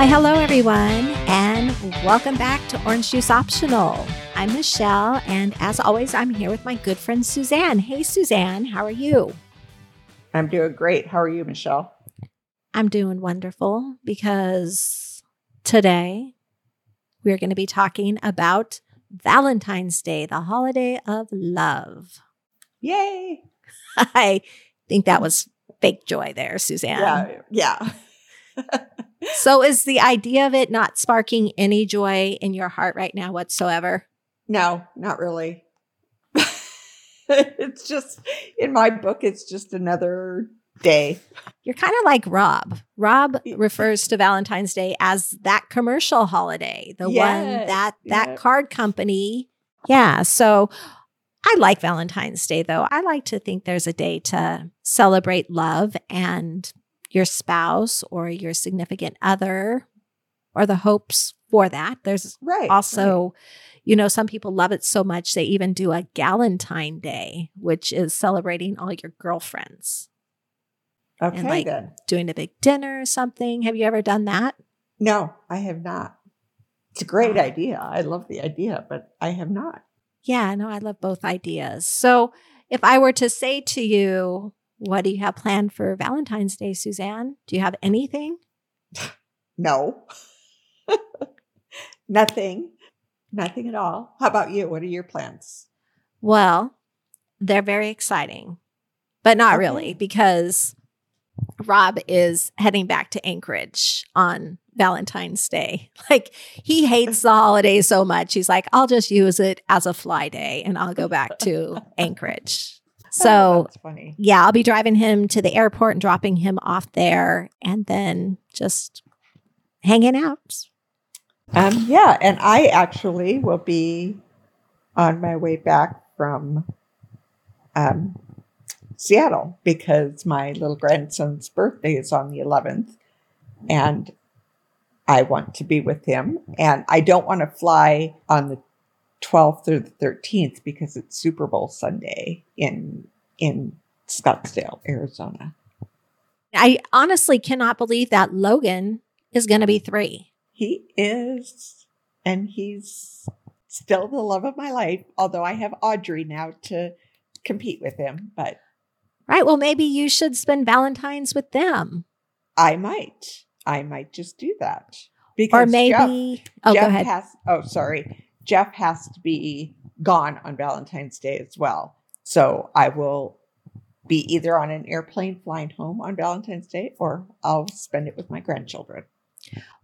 Why, hello, everyone, and welcome back to Orange Juice Optional. I'm Michelle, and as always, I'm here with my good friend Suzanne. Hey, Suzanne, how are you? I'm doing great. How are you, Michelle? I'm doing wonderful because today we're going to be talking about Valentine's Day, the holiday of love. Yay! I think that was fake joy there, Suzanne. Yeah, yeah. so, is the idea of it not sparking any joy in your heart right now whatsoever? no, not really. it's just in my book. It's just another day. You're kind of like Rob. Rob refers to Valentine's Day as that commercial holiday, the one that that yeah. card company. Yeah, so I like Valentine's Day though. I like to think there's a day to celebrate love and your spouse or your significant other or the hopes for that. There's Right. also you know some people love it so much they even do a galentine day which is celebrating all your girlfriends right. okay like- then. doing a big dinner or something have you ever done that No, I have not. It's a great idea. I love the idea, but I have not. yeah no i love both ideas so if i were to say to you what do you have planned for valentine's day suzanne do you have anything No. Nothing. Nothing at all. How about you? What are your plans? Well, they're very exciting, but not Okay. really because Rob is heading back to Anchorage on Valentine's Day. Like he hates the holiday so much. He's like, I'll just use it as a fly day and I'll go back to Anchorage. Oh, So, that's funny. yeah, I'll be driving him to the airport and dropping him off there and then just hanging out. Um, yeah, and I actually will be on my way back from um, Seattle because my little grandson's birthday is on the 11th, and I want to be with him. And I don't want to fly on the 12th or the 13th because it's Super Bowl Sunday in in Scottsdale, Arizona. I honestly cannot believe that Logan is going to be three. He is, and he's still the love of my life. Although I have Audrey now to compete with him, but Right. Well, maybe you should spend Valentine's with them. I might, I might just do that Because Or maybe, Jeff, oh, Jeff go ahead. has. Oh, sorry, Jeff has to be gone on Valentine's Day as well. So I will be either on an airplane flying home on Valentine's Day, or I'll spend it with my grandchildren.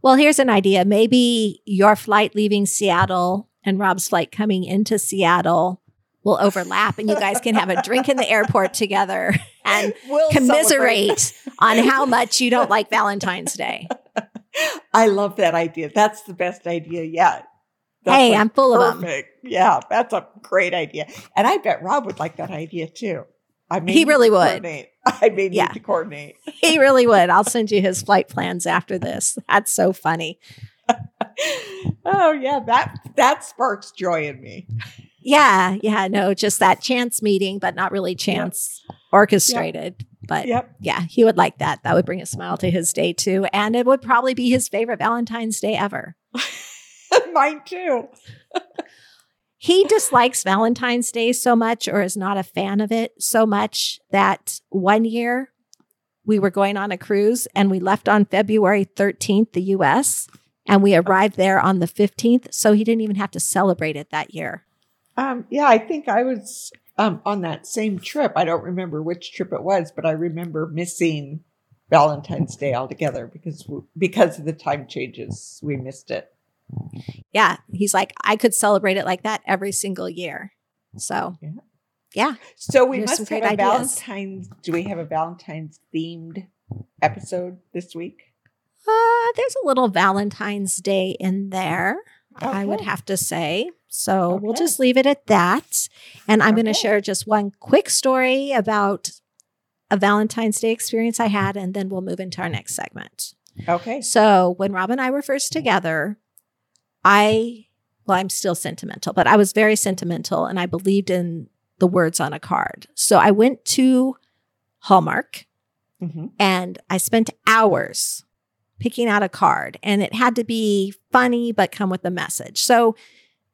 well, here's an idea. Maybe your flight leaving Seattle and Rob's flight coming into Seattle will overlap and you guys can have a drink in the airport together and We'll commiserate on how much you don't like Valentine's Day. I love that idea. That's the best idea yet. That's hey, like I'm full of them. Yeah, that's a great idea. And I bet Rob would like that idea too. I may He really would. I may need Yeah. to coordinate. He really would. I'll send you his flight plans after this. That's so funny. oh yeah, that that sparks joy in me. Yeah. Yeah. No, just that chance meeting, but not really chance orchestrated. But Yep. yeah, he would like that. That would bring a smile to his day too. And it would probably be his favorite Valentine's Day ever. Mine too. He dislikes Valentine's Day so much or is not a fan of it so much that one year we were going on a cruise and we left on February 13th, the US, and we arrived there on the 15th. So he didn't even have to celebrate it that year. Um, yeah, I think I was um, on that same trip. I don't remember which trip it was, but I remember missing Valentine's Day altogether because because of the time changes. We missed it. Yeah. He's like, I could celebrate it like that every single year. So, Yeah. yeah. So we There's must have a ideas. Valentine's. Do we have a Valentine's themed episode this week? Uh, there's a little Valentine's Day in there, I would have to say. So we'll just leave it at that. And I'm going to share just one quick story about a Valentine's Day experience I had, and then we'll move into our next segment. Okay. So when Rob and I were first together, I, well, I'm still sentimental, but I was very sentimental and I believed in the words on a card. So I went to Hallmark Mhm. and I spent hours picking out a card and it had to be funny but come with a message. So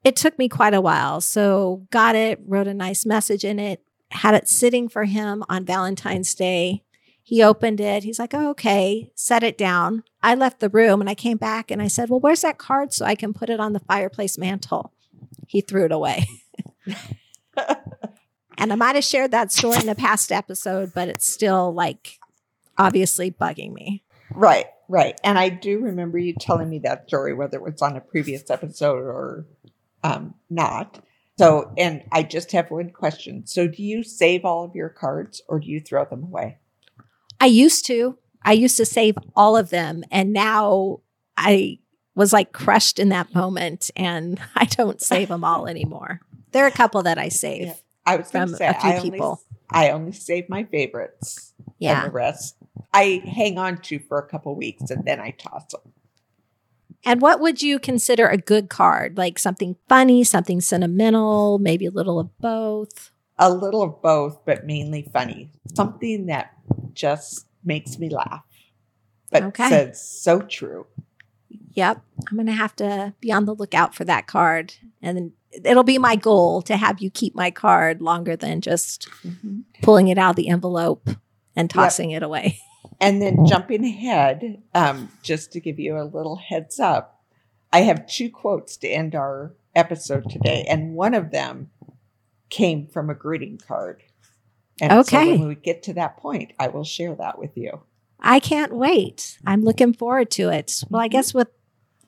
it took me quite a while. So got it, wrote a nice message in it, had it sitting for him on Valentine's Day. He opened it. He's like, oh, okay, set it down. I left the room and I came back and I said, well, where's that card so I can put it on the fireplace mantle? He threw it away. and I might have shared that story in a past episode, but it's still like obviously bugging me. Right, right. And I do remember you telling me that story, whether it was on a previous episode or um, not. So, and I just have one question. So, do you save all of your cards or do you throw them away? I used to. I used to save all of them. And now I was like crushed in that moment and I don't save them all anymore. There are a couple that I save Yeah. I was from to say, a few I only, people. I only save my favorites. Yeah. And the rest I hang on to for a couple weeks and then I toss them. And what would you consider a good card? Like something funny, something sentimental, maybe a little of both? A little of both, but mainly funny. Something that just makes me laugh, but Okay. says so true. Yep. I'm going to have to be on the lookout for that card. And then it'll be my goal to have you keep my card longer than just pulling it out of the envelope and tossing it away. And then jumping ahead, um, just to give you a little heads up, I have two quotes to end our episode today, and one of them came from a greeting card. And so Okay. when we get to that point, I will share that with you. I can't wait. I'm looking forward to it. Well, I mm-hmm. guess with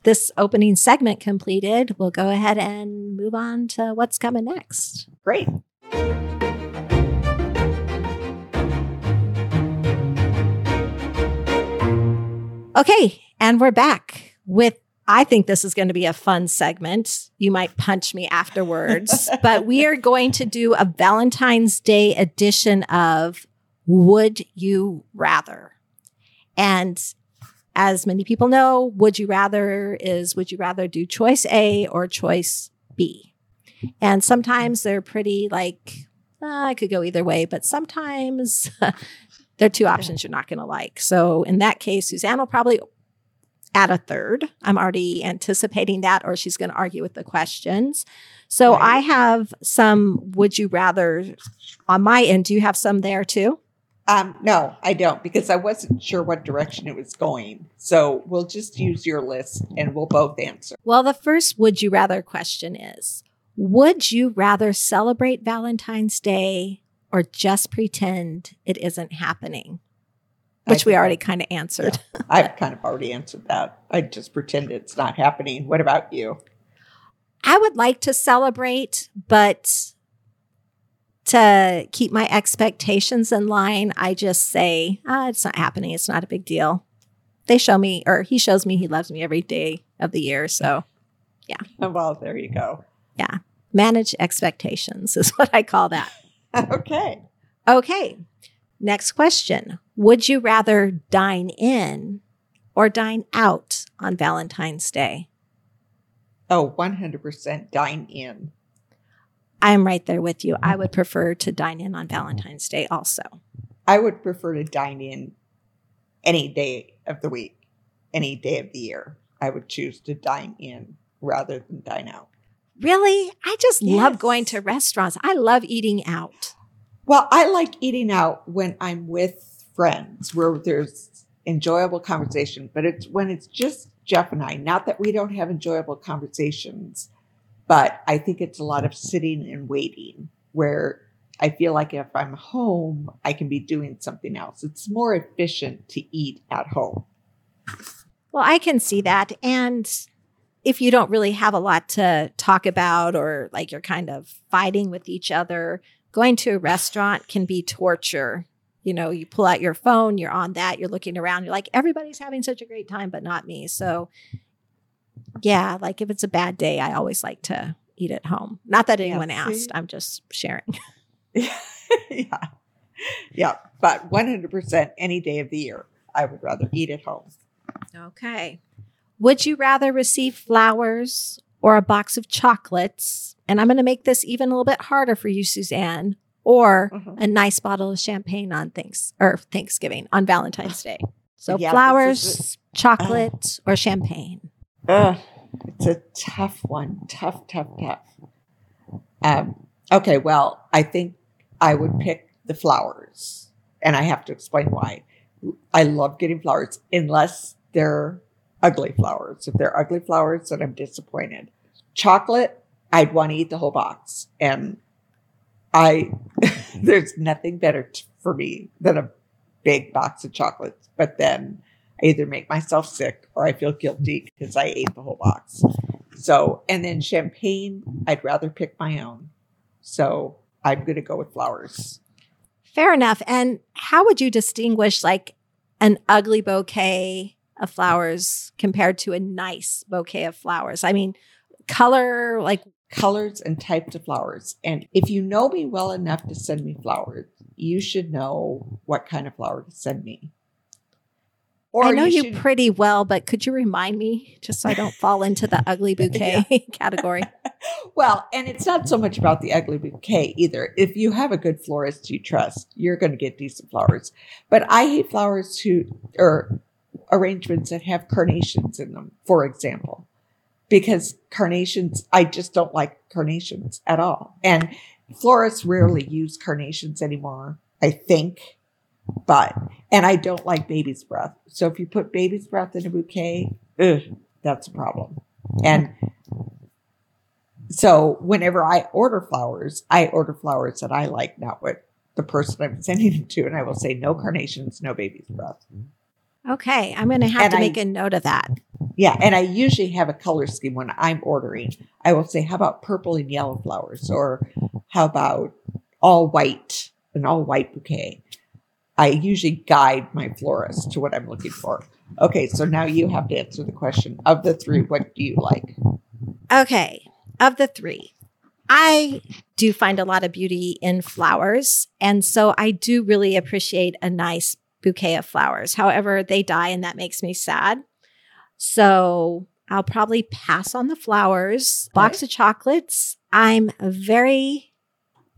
this opening segment completed, we'll go ahead and move on to what's coming next. Great. Okay, and we're back with I think this is going to be a fun segment. You might punch me afterwards, but we are going to do a Valentine's Day edition of Would You Rather? And as many people know, Would You Rather is Would you rather do choice A or choice B? And sometimes they're pretty like, uh, I could go either way, but sometimes there are two options you're not going to like. So in that case, Suzanne will probably add a third. I'm already anticipating that, or she's going to argue with the questions. So Right. I have some would you rather on my end. Do you have some there too? Um, no, I don't because I wasn't sure what direction it was going. So we'll just use your list and we'll both answer. Well, the first would you rather question is Would you rather celebrate Valentine's Day or just pretend it isn't happening? Which we already kind of answered. I've kind of already answered that. I just pretend it's not happening. What about you? I would like to celebrate, but to keep my expectations in line, I just say, ah, it's not happening. It's not a big deal. They show me, or he shows me he loves me every day of the year. So yeah. Well, there you go. Yeah. Manage expectations is what I call that. okay. Okay. Next question Would you rather dine in or dine out on Valentine's Day? Oh, 100% dine in. I'm right there with you. I would prefer to dine in on Valentine's Day also. I would prefer to dine in any day of the week, any day of the year. I would choose to dine in rather than dine out. Really? I just love going to restaurants. I love eating out. Well, I like eating out when I'm with friends where there's enjoyable conversation, but it's when it's just Jeff and I. Not that we don't have enjoyable conversations, but I think it's a lot of sitting and waiting where I feel like if I'm home, I can be doing something else. It's more efficient to eat at home. Well, I can see that. And if you don't really have a lot to talk about or like you're kind of fighting with each other, going to a restaurant can be torture. You know, you pull out your phone, you're on that, you're looking around, you're like, everybody's having such a great time, but not me. So, yeah, like if it's a bad day, I always like to eat at home. Not that anyone see? asked, I'm just sharing. yeah. Yeah. But 100% any day of the year, I would rather eat at home. Okay. Would you rather receive flowers or a box of chocolates? And I'm going to make this even a little bit harder for you, Suzanne, or Mhm. a nice bottle of champagne on thanks or Thanksgiving on Valentine's Day. So Yeah, flowers, is chocolate, or champagne. Ugh, it's a tough one. Tough, tough, tough. Um, okay, well, I think I would pick the flowers, and I have to explain why. I love getting flowers, unless they're ugly flowers. If they're ugly flowers, then I'm disappointed. Chocolate, I'd want to eat the whole box, and I there's nothing better t- for me than a big box of chocolates. But then I either make myself sick or I feel guilty because I ate the whole box. So, and then champagne, I'd rather pick my own. So I'm going to go with flowers. Fair enough. And how would you distinguish like an ugly bouquet of flowers compared to a nice bouquet of flowers? I mean, color, like, Colors and types of flowers. And if you know me well enough to send me flowers, you should know what kind of flower to send me. I know you, should- pretty well, but could you remind me just so I don't fall into the ugly bouquet category? well, and it's not so much about the ugly bouquet either. If you have a good florist you trust, you're going to get decent flowers. But I hate flowers who or arrangements that have carnations in them, for example, because carnations, I just don't like carnations at all. And florists rarely use carnations anymore, I think. But, and I don't like baby's breath. So if you put baby's breath in a bouquet, ugh, that's a problem. And so whenever I order flowers, I order flowers that I like, not what the person I'm sending them to. And I will say no carnations, no baby's breath. Okay, I'm going to have And to make a note of that. Yeah. And I usually have a color scheme when I'm ordering. I will say, how about purple and yellow flowers? Or how about all white, an all white bouquet? I usually guide my florist to what I'm looking for. Okay. So now you have to answer the question of the three, what do you like? Okay, of the three, I do find a lot of beauty in flowers. And so I do really appreciate a nice bouquet of flowers. However, they die and that makes me sad. So I'll probably pass on the flowers. Box of chocolates. I'm very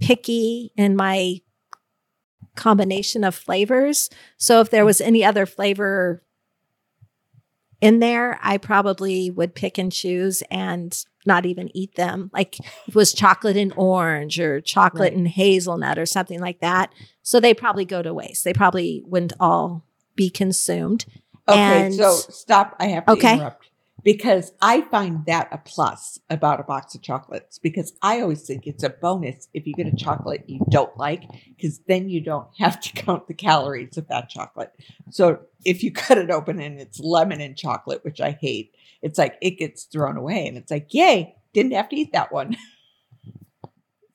picky in my combination of flavors. So if there was any other flavor in there, I probably would pick and choose and not even eat them. Like it was chocolate and orange or chocolate Right. and hazelnut or something like that. So they probably go to waste. They probably wouldn't all be consumed. Okay, And- so stop. I have to Okay. interrupt because I find that a plus about a box of chocolates because I always think it's a bonus if you get a chocolate you don't like because then you don't have to count the calories of that chocolate. So if you cut it open and it's lemon and chocolate, which I hate, it's like it gets thrown away and it's like, yay, didn't have to eat that one.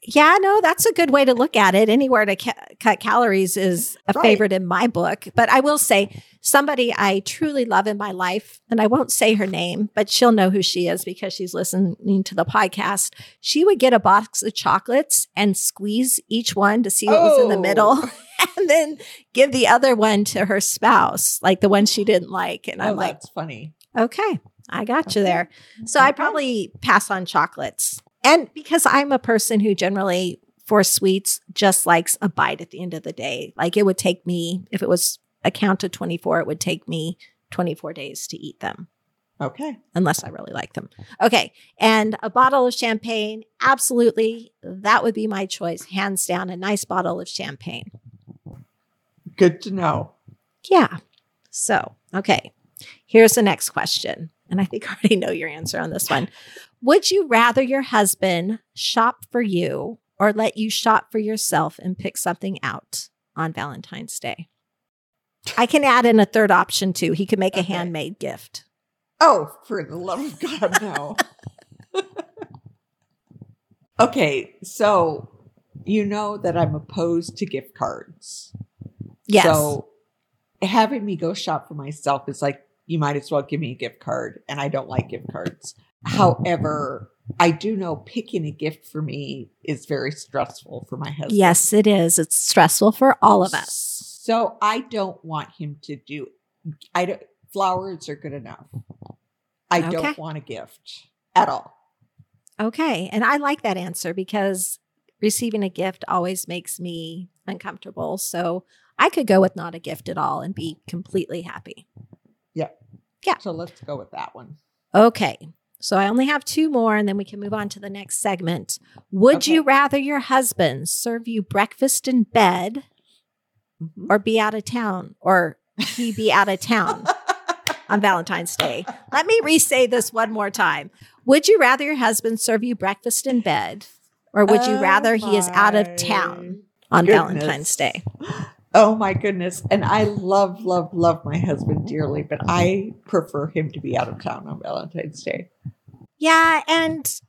Yeah, no, that's a good way to look at it. Anywhere to ca- cut calories is a Right. favorite in my book. But I will say, somebody I truly love in my life, and I won't say her name, but she'll know who she is because she's listening to the podcast. She would get a box of chocolates and squeeze each one to see what was in the Oh. middle, and then give the other one to her spouse, like the one she didn't like. And Oh, I'm like, that's funny. okay, I got you there. So I probably pass on chocolates. And because I'm a person who generally for sweets just likes a bite at the end of the day. Like it would take me, if it was a count of 24, it would take me 24 days to eat them Okay. unless I really like them. Okay. And a bottle of champagne, absolutely. That would be my choice, hands down, a nice bottle of champagne. Good to know. Yeah. So, okay. Here's the next question. And I think I already know your answer on this one. Would you rather your husband shop for you or let you shop for yourself and pick something out on Valentine's Day? I can add in a third option too. He could make a handmade gift. Oh, for the love of God, no. okay, so you know that I'm opposed to gift cards. Yes. So having me go shop for myself is like, you might as well give me a gift card, and I don't like gift cards. However, I do know picking a gift for me is very stressful for my husband. yes, it is. It's stressful for all of us. So I don't want him to do I don't flowers are good enough. I Okay. don't want a gift at all. Okay. And I like that answer because receiving a gift always makes me uncomfortable. So I could go with not a gift at all and be completely happy. Yeah. So let's go with that one. Okay. So I only have two more and then we can move on to the next segment. Would Okay. you rather your husband serve you breakfast in bed Mhm. or be out of town or he be out of town on Valentine's Day? Let me re say this one more time. Would you rather your husband serve you breakfast in bed or would you Oh rather he is out of town on goodness. Valentine's Day? Oh my goodness. And I love, love, love my husband dearly, but I prefer him to be out of town on Valentine's Day. Yeah, and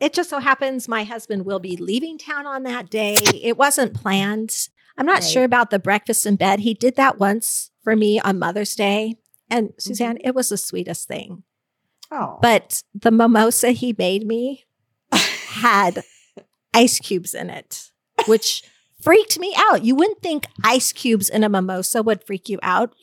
it just so happens my husband will be leaving town on that day. It wasn't planned. I'm not Right. sure about the breakfast in bed. He did that once for me on Mother's Day. And mm-hmm. Suzanne, it was the sweetest thing. Oh. But the mimosa he made me had ice cubes in it, which freaked me out. You wouldn't think ice cubes in a mimosa would freak you out,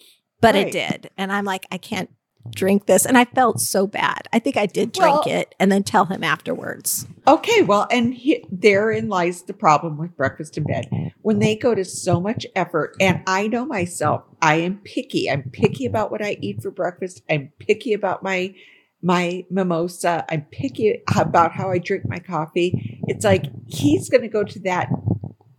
but Right. it did. And I'm like, I can't drink this. And I felt so bad. I think I did drink Well- it and then tell him afterwards. Okay, well, and he, therein lies the problem with breakfast in bed. When they go to so much effort, and I know myself, I am picky. I'm picky about what I eat for breakfast. I'm picky about my my mimosa. I'm picky about how I drink my coffee. It's like he's going to go to that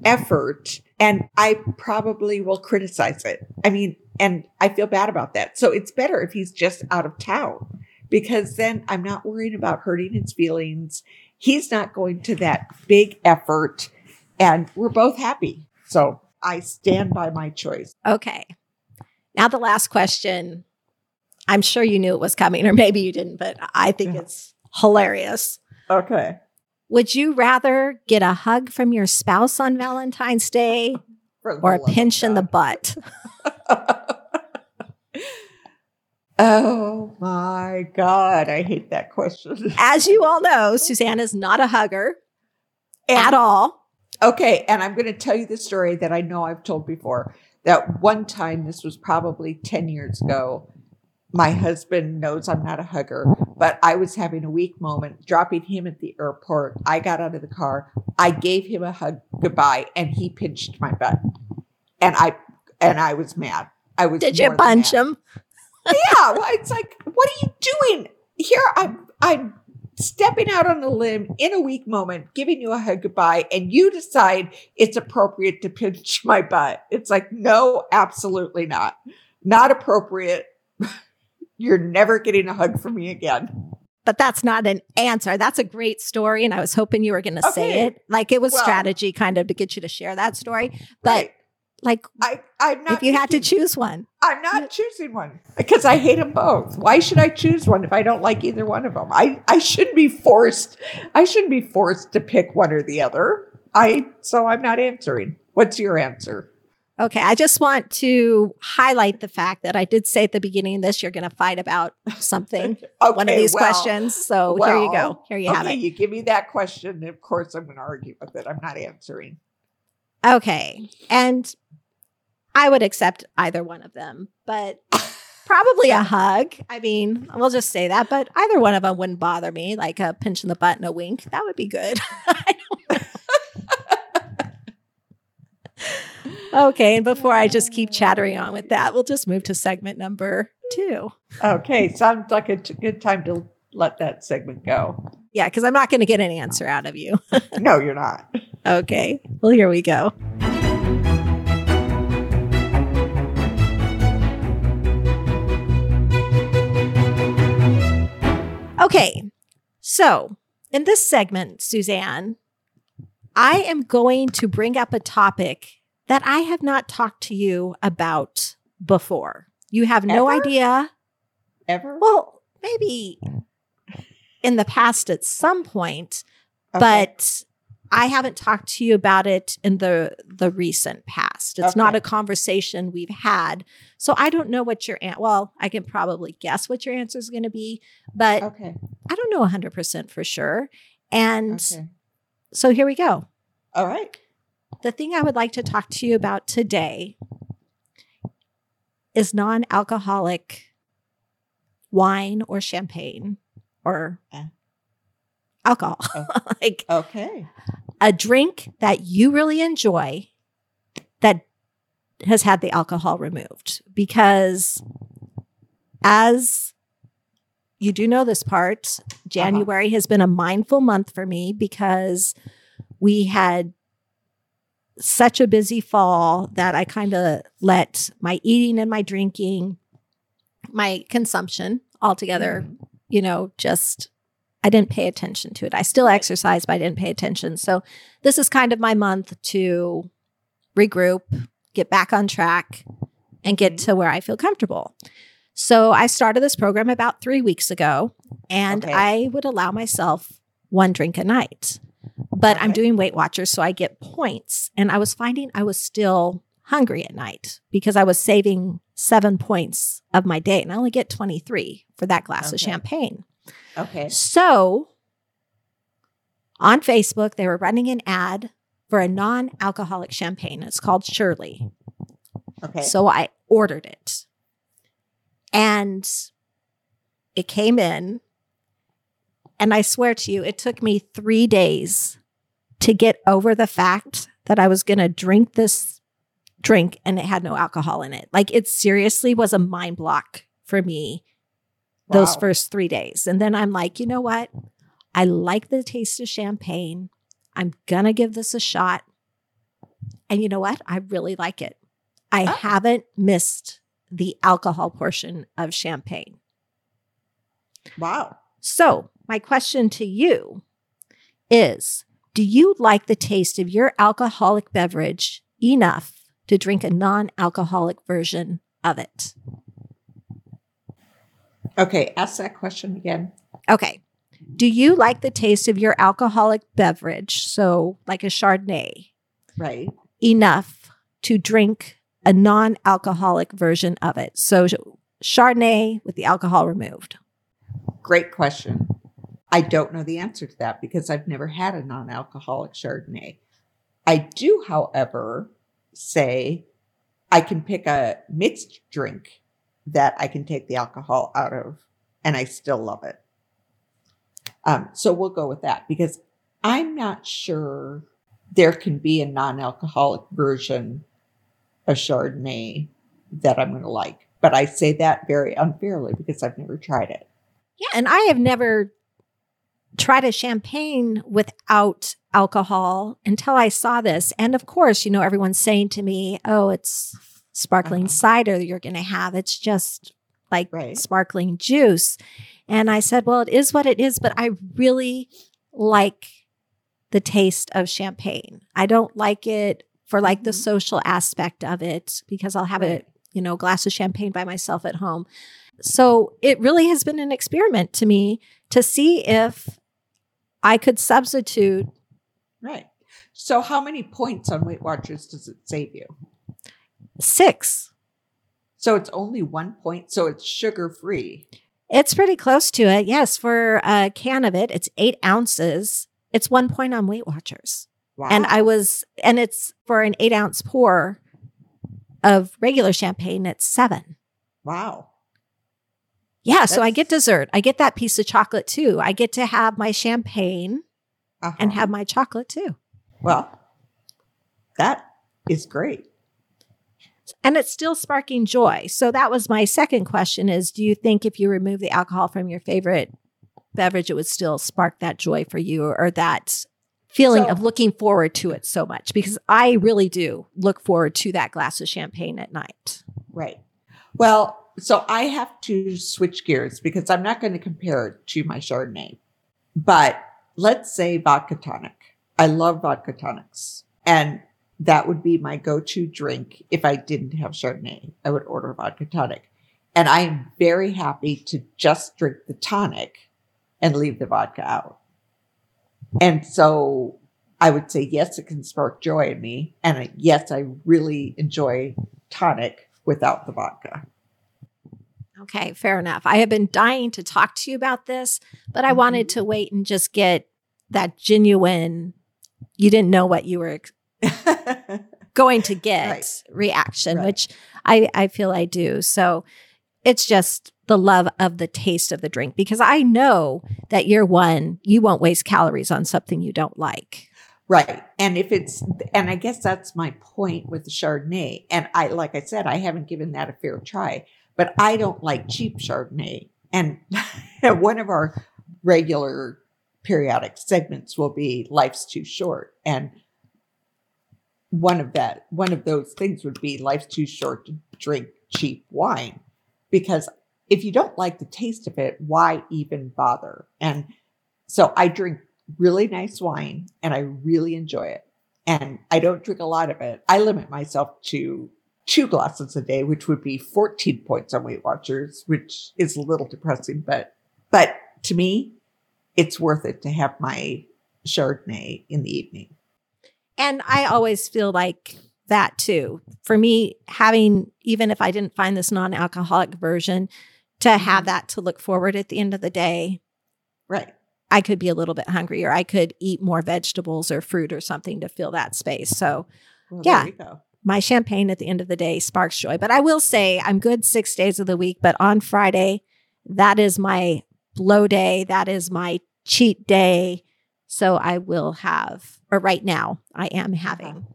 effort, and I probably will criticize it. I mean, and I feel bad about that. So it's better if he's just out of town because then I'm not worrying about hurting his feelings he's not going to that big effort and we're both happy so i stand by my choice Okay. Now, the last question. I'm sure you knew it was coming, or maybe you didn't, but I think Yeah. it's hilarious. okay Would you rather get a hug from your spouse on Valentine's Day or a pinch in the butt? oh my god i hate that question As you all know, Suzanne is not a hugger And- at all. Okay, and I'm going to tell you the story that I know I've told before. That one time, this was probably 10 years ago, my husband knows I'm not a hugger, but I was having a weak moment, dropping him at the airport. I got out of the car, I gave him a hug goodbye, and he pinched my butt. And I and I was mad. I was Did you punch him? yeah, well, it's like, what are you doing? Here I'm I'm stepping out on a limb in a weak moment, giving you a hug goodbye, and you decide it's appropriate to pinch my butt. It's like, no, absolutely not. Not appropriate. You're never getting a hug from me again. But that's not an answer. That's a great story. And I was hoping you were going to say it. Like it was Well- strategy kind of to get you to share that story. But Right. like, I, I'm not if you had to choose one, I'm not choosing one because I hate them both. Why should I choose one if I don't like either one of them? I, I shouldn't be forced. I shouldn't be forced to pick one or the other. I so I'm not answering. What's your answer? Okay, I just want to highlight the fact that I did say at the beginning of this you're going to fight about something, Okay, one of these well, questions. So here you go. Here you have okay, it. you give me that question, and of course I'm going to argue with it. I'm not answering. Okay. And I would accept either one of them, but probably a hug. I mean, we'll just say that, but either one of them wouldn't bother me, like a pinch in the butt and a wink. That would be good. Okay. And before I just keep chattering on with that, we'll just move to segment number two. Okay, sounds like a t- good time to let that segment go. Yeah, because I'm not going to get an answer out of you. no, you're not. okay. Well, here we go. Okay. So, in this segment, Suzanne, I am going to bring up a topic that I have not talked to you about before. You have no Ever? idea. Ever? Well, maybe in the past at some point, Okay. but I haven't talked to you about it in the the recent past. It's not a conversation we've had. So I don't know what your an- well, I can probably guess what your answer is going to be, but okay. I don't know 100% for sure. And Okay. so here we go. All right. The thing I would like to talk to you about today is non-alcoholic wine or champagne or Uh. alcohol. Oh. like Okay. a drink that you really enjoy that has had the alcohol removed because as you do know this part, January has been a mindful month for me because we had such a busy fall that I kind of let my eating and my drinking, my consumption altogether, mm-hmm. you know, just I didn't pay attention to it. I still exercise, but I didn't pay attention. So this is kind of my month to regroup, get back on track, and get mm-hmm. to where I feel comfortable. So I started this program about three weeks ago, and Okay. I would allow myself one drink a night. But I'm doing Weight Watchers, so I get points. And I was finding I was still hungry at night because I was saving seven points of my day, and I only get 23 for that glass of champagne. Okay. So on Facebook, they were running an ad for a non alcoholic champagne. It's called Surely. Okay. So I ordered it. And it came in. And I swear to you, it took me three days to get over the fact that I was going to drink this drink and it had no alcohol in it. Like it seriously was a mind block for me those first three days. And then I'm like, you know what? I like the taste of champagne. I'm going to give this a shot. And you know what? I really like it. I Oh. haven't missed the alcohol portion of champagne. Wow. So, my question to you is Do you like the taste of your alcoholic beverage enough to drink a non alcoholic version of it? Okay. Ask that question again. Okay. Do you like the taste of your alcoholic beverage, so like a Chardonnay, Right. enough to drink a non alcoholic version of it? So, Chardonnay with the alcohol removed. Great question. I don't know the answer to that because I've never had a non alcoholic Chardonnay. I do, however, say I can pick a mixed drink that I can take the alcohol out of and I still love it. Um, so we'll go with that because I'm not sure there can be a non alcoholic version of Chardonnay that I'm going to like. But I say that very unfairly because I've never tried it. Yeah. And I have never tried a champagne without alcohol until I saw this. And of course, you know, everyone's saying to me, oh, it's sparkling Uh-huh. cider you're going to have. It's just like Right. sparkling juice. And I said, well, it is what it is, but I really like the taste of champagne. I don't like it for like the Mhm. social aspect of it because I'll have Right. a, you know, glass of champagne by myself at home. So it really has been an experiment to me to see if I could substitute Right. So, how many points on Weight Watchers does it save you? six. So, it's only one point. So, it's sugar free. It's pretty close to it. Yes, for a can of it, it's eight ounces. It's one point on Weight Watchers. Wow. And I was, and it's for an eight ounce pour of regular champagne, it's seven. wow. Yeah. so I get dessert. I get that piece of chocolate too. I get to have my champagne Uh-huh. and have my chocolate too. well, that is great. and it's still sparking joy. So that was my second question is do you think if you remove the alcohol from your favorite beverage it would still spark that joy for you or that feeling So- of looking forward to it so much because I really do look forward to that glass of champagne at night. Right. Well, so I have to switch gears because I'm not going to compare it to my Chardonnay. But let's say vodka tonic. I love vodka tonics. And that would be my go to drink if I didn't have Chardonnay. I would order vodka tonic. And I am very happy to just drink the tonic and leave the vodka out. And so I would say, yes, it can spark joy in me. And yes, I really enjoy tonic without the vodka. Okay, fair enough. I have been dying to talk to you about this, but I wanted to mm-hmm. wait and just get that genuine you didn't know what you were going to get Right. reaction, Right. which I, I feel I do. So it's just the love of the taste of the drink because I know that you're one, you won't waste calories on something you don't like. Right. And if it's, and I guess that's my point with the Chardonnay. And I, like I said, I haven't given that a fair try, but I don't like cheap Chardonnay. And one of our regular periodic segments will be Life's Too Short. And one of that, one of those things would be Life's Too Short to drink cheap wine. Because if you don't like the taste of it, why even bother? And so I drink really nice wine and I really enjoy it. And I don't drink a lot of it. I limit myself to two glasses a day, which would be 14 points on Weight Watchers, which is a little depressing, but but to me, it's worth it to have my Chardonnay in the evening. And I always feel like that too. For me, having even if I didn't find this non-alcoholic version, to have mm-hmm. that to look forward at the end of the day. Right. I could be a little bit hungrier. I could eat more vegetables or fruit or something to fill that space. So, Well, Yeah. There you go. my champagne at the end of the day sparks joy. But I will say I'm good six days of the week, but on Friday, that is my blow day. That is my cheat day. So I will have, or right now, I am having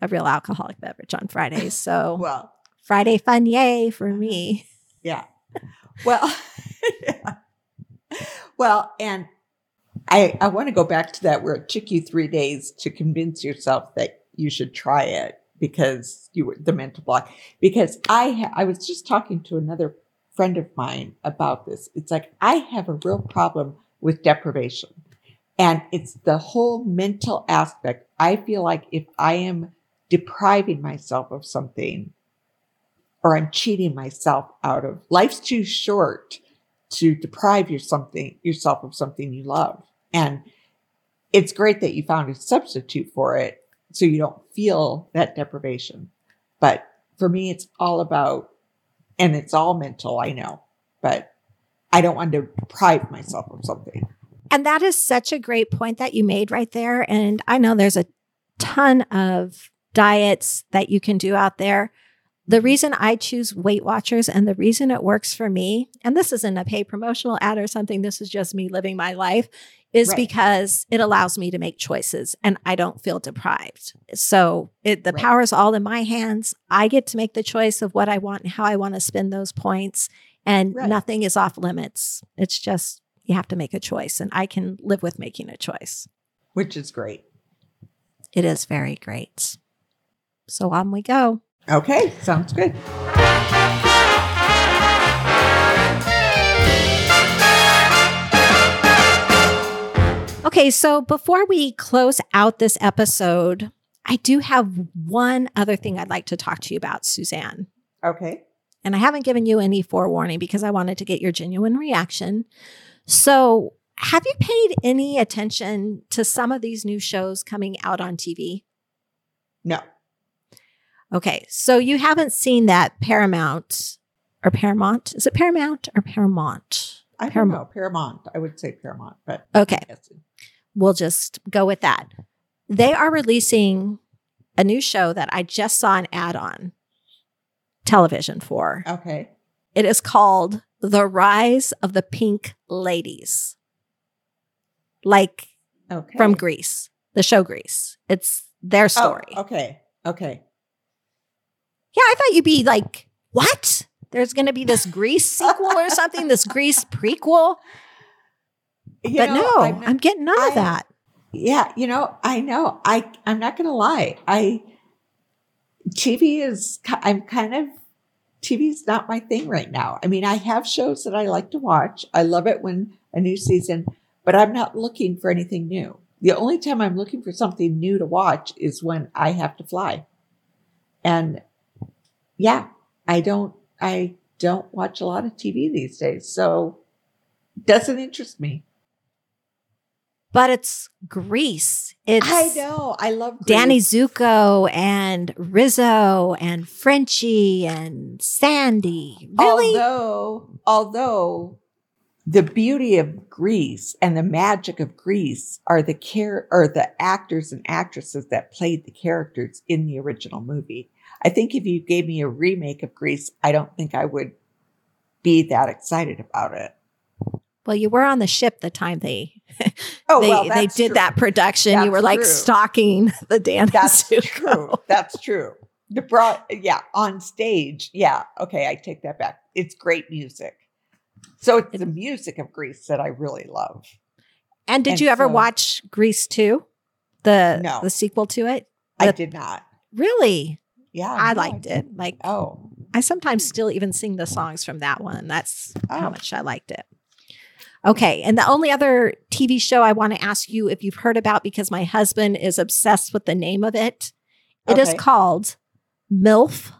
a real alcoholic beverage on Fridays. So Well, Friday fun, yay for me. Yeah. Well, yeah. well, and I I want to go back to that where it took you three days to convince yourself that you should try it because you were the mental block. Because I ha- I was just talking to another friend of mine about this. It's like I have a real problem with deprivation. And it's the whole mental aspect. I feel like if I am depriving myself of something, or I'm cheating myself out of. Life's too short to deprive you something yourself of something you love. And it's great that you found a substitute for it so you don't feel that deprivation. But for me, it's all about, and it's all mental, I know, but I don't want to deprive myself of something. And that is such a great point that you made right there. And I know there's a ton of diets that you can do out there. The reason I choose Weight Watchers and the reason it works for me, and this isn't a paid promotional ad or something, this is just me living my life, is Right. because it allows me to make choices and I don't feel deprived. So it, the Right. power is all in my hands. I get to make the choice of what I want and how I want to spend those points, and Right. nothing is off limits. It's just you have to make a choice, and I can live with making a choice. Which is great. It is very great. So on we go. Okay, sounds good. Okay, so before we close out this episode, I do have one other thing I'd like to talk to you about, Suzanne. Okay. And I haven't given you any forewarning because I wanted to get your genuine reaction. So, have you paid any attention to some of these new shows coming out on TV? No. Okay, so you haven't seen that Paramount or Paramount? Is it Paramount or Paramount? I don't Paramount. know. Paramount. I would say Paramount, but Okay, we'll just go with that. They are releasing a new show that I just saw an ad on television for. Okay. It is called The Rise of the Pink Ladies. Like Okay. from Grease, the show Grease. It's their Oh, story. okay. Okay. Yeah, I thought you'd be like, what? There's going to be this Grease sequel or something, this Grease prequel. You but know, no, I'm, I'm- getting none of that. yeah, you know, I know. I I'm not going to lie. I TV is I'm kind of TV's not my thing right now. I mean, I have shows that I like to watch. I love it when a new season, but I'm not looking for anything new. The only time I'm looking for something new to watch is when I have to fly. And yeah, I don't I don't watch a lot of TV these days. So doesn't interest me. But it's Grease. It's I know. I love Danny Zuko and Rizzo and Frenchie and Sandy. Really? Although, although the beauty of Grease and the magic of Grease are the care or the actors and actresses that played the characters in the original movie. I think if you gave me a remake of Grease, I don't think I would be that excited about it. Well, you were on the ship the time they Oh, they, well, they did true. that production. you That's were like true. stalking the dance. That's true. That's true. The broad, yeah, on stage. Yeah. Okay. I take that back. It's great music. So it's the music of Grease that I really love. And did And you ever so- watch Grease 2? The No. the sequel to it? I did not. Really? Yeah. I no, liked it. Like Oh. I sometimes still even sing the songs from that one. That's how Oh. much I liked it. Okay. And the only other TV show I want to ask you if you've heard about because my husband is obsessed with the name of it. It is Okay. called MILF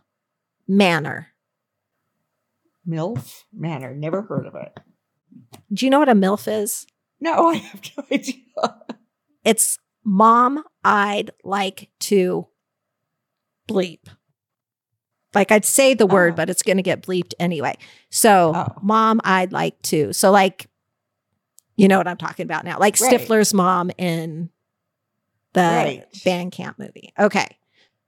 Manor. MILF Manor. Never heard of it. Do you know what a MILF is? No, I have no idea. It's mom, I'd like to bleep. Like I'd say the word, Oh. but it's going to get bleeped anyway. So, Oh. mom, I'd like to. So, like, you know what I'm talking about now, like Right. Stifler's mom in the Right. band camp movie. Okay.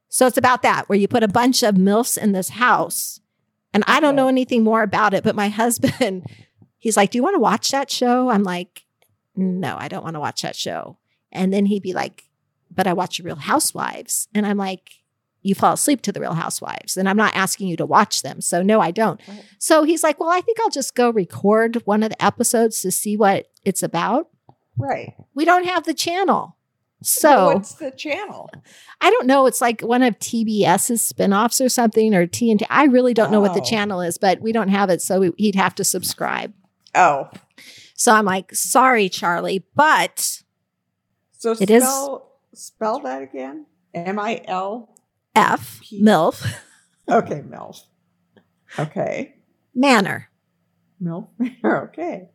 So it's about that, where you put a bunch of MILFs in this house. And I don't know anything more about it, but my husband, he's like, Do you want to watch that show? I'm like, No, I don't want to watch that show. And then he'd be like, But I watch Real Housewives. And I'm like, You fall asleep to the Real Housewives. And I'm not asking you to watch them. So no, I don't. Right. So he's like, Well, I think I'll just go record one of the episodes to see what it's about. Right. We don't have the channel. So what's the channel? I don't know. It's like one of TBS's spinoffs or something, or TNT. I really don't know what the Oh. channel is, but we don't have it, so we, he'd have to subscribe. Oh, So I'm like, sorry, Charlie, but so It is- spell spell that again. M I L. F P- MILF Okay, MILF. Okay, Manor. MILF. okay.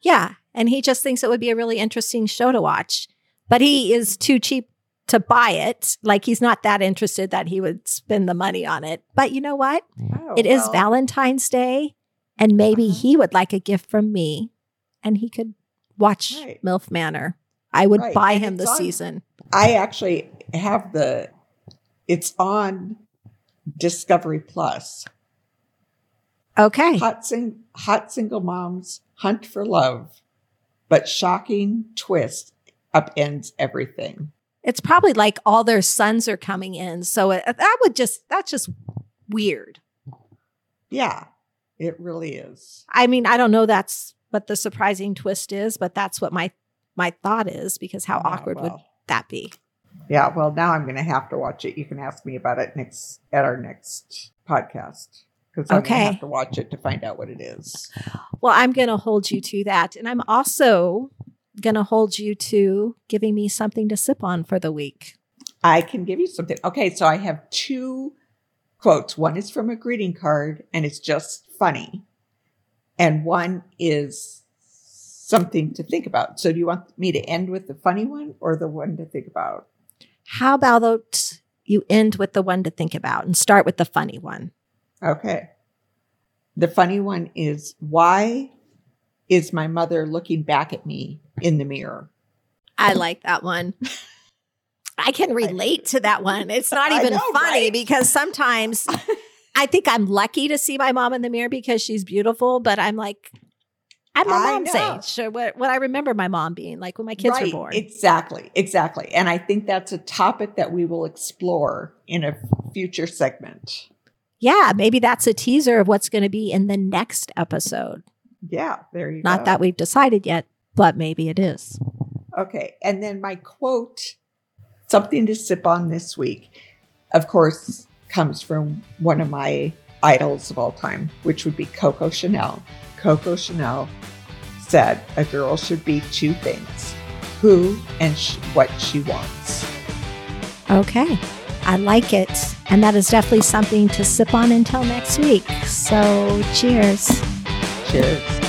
Yeah, and he just thinks it would be a really interesting show to watch, but he is too cheap to buy it. Like he's not that interested that he would spend the money on it. But you know what? Oh, It is well, Valentine's Day, and maybe Uh-huh. he would like a gift from me, and he could watch Right. MILF Manor. I would Right, buy and him the on- season. I actually have the. It's on Discovery Plus. Okay. Hot sing, hot single moms hunt for love, but shocking twist upends everything. It's probably like all their sons are coming in. So it, that would just, that's just weird. Yeah, it really is. I mean, I don't know that's what the surprising twist is, but that's what my my thought is because how awkward would that be? Yeah, well, now I'm going to have to watch it. You can ask me about it next at our next podcast because I'm going to have to watch it to find out what it is. Well, I'm going to hold you to that. And I'm also going to hold you to giving me something to sip on for the week. I can give you something. Okay, so I have two quotes. One is from a greeting card, and it's just funny, and one is something to think about. So, do you want me to end with the funny one or the one to think about? How about you end with the one to think about and start with the funny one? Okay. The funny one is why is my mother looking back at me in the mirror? I like that one. I can relate to that one. It's not even know, funny right? because sometimes I think I'm lucky to see my mom in the mirror because she's beautiful, but I'm like, I'm my I mom's know. age. Or what, what I remember my mom being like when my kids were born. Exactly, exactly. And I think that's a topic that we will explore in a future segment. yeah, maybe that's a teaser of what's going to be in the next episode. Yeah, there you Not go. that we've decided yet, but maybe it is. Okay. And then my quote, something to sip on this week, of course, comes from one of my idols of all time, which would be Coco Chanel. Coco Chanel said a girl should be two things who and sh- what she wants. Okay. I like it. And that is definitely something to sip on until next week. So cheers. Cheers.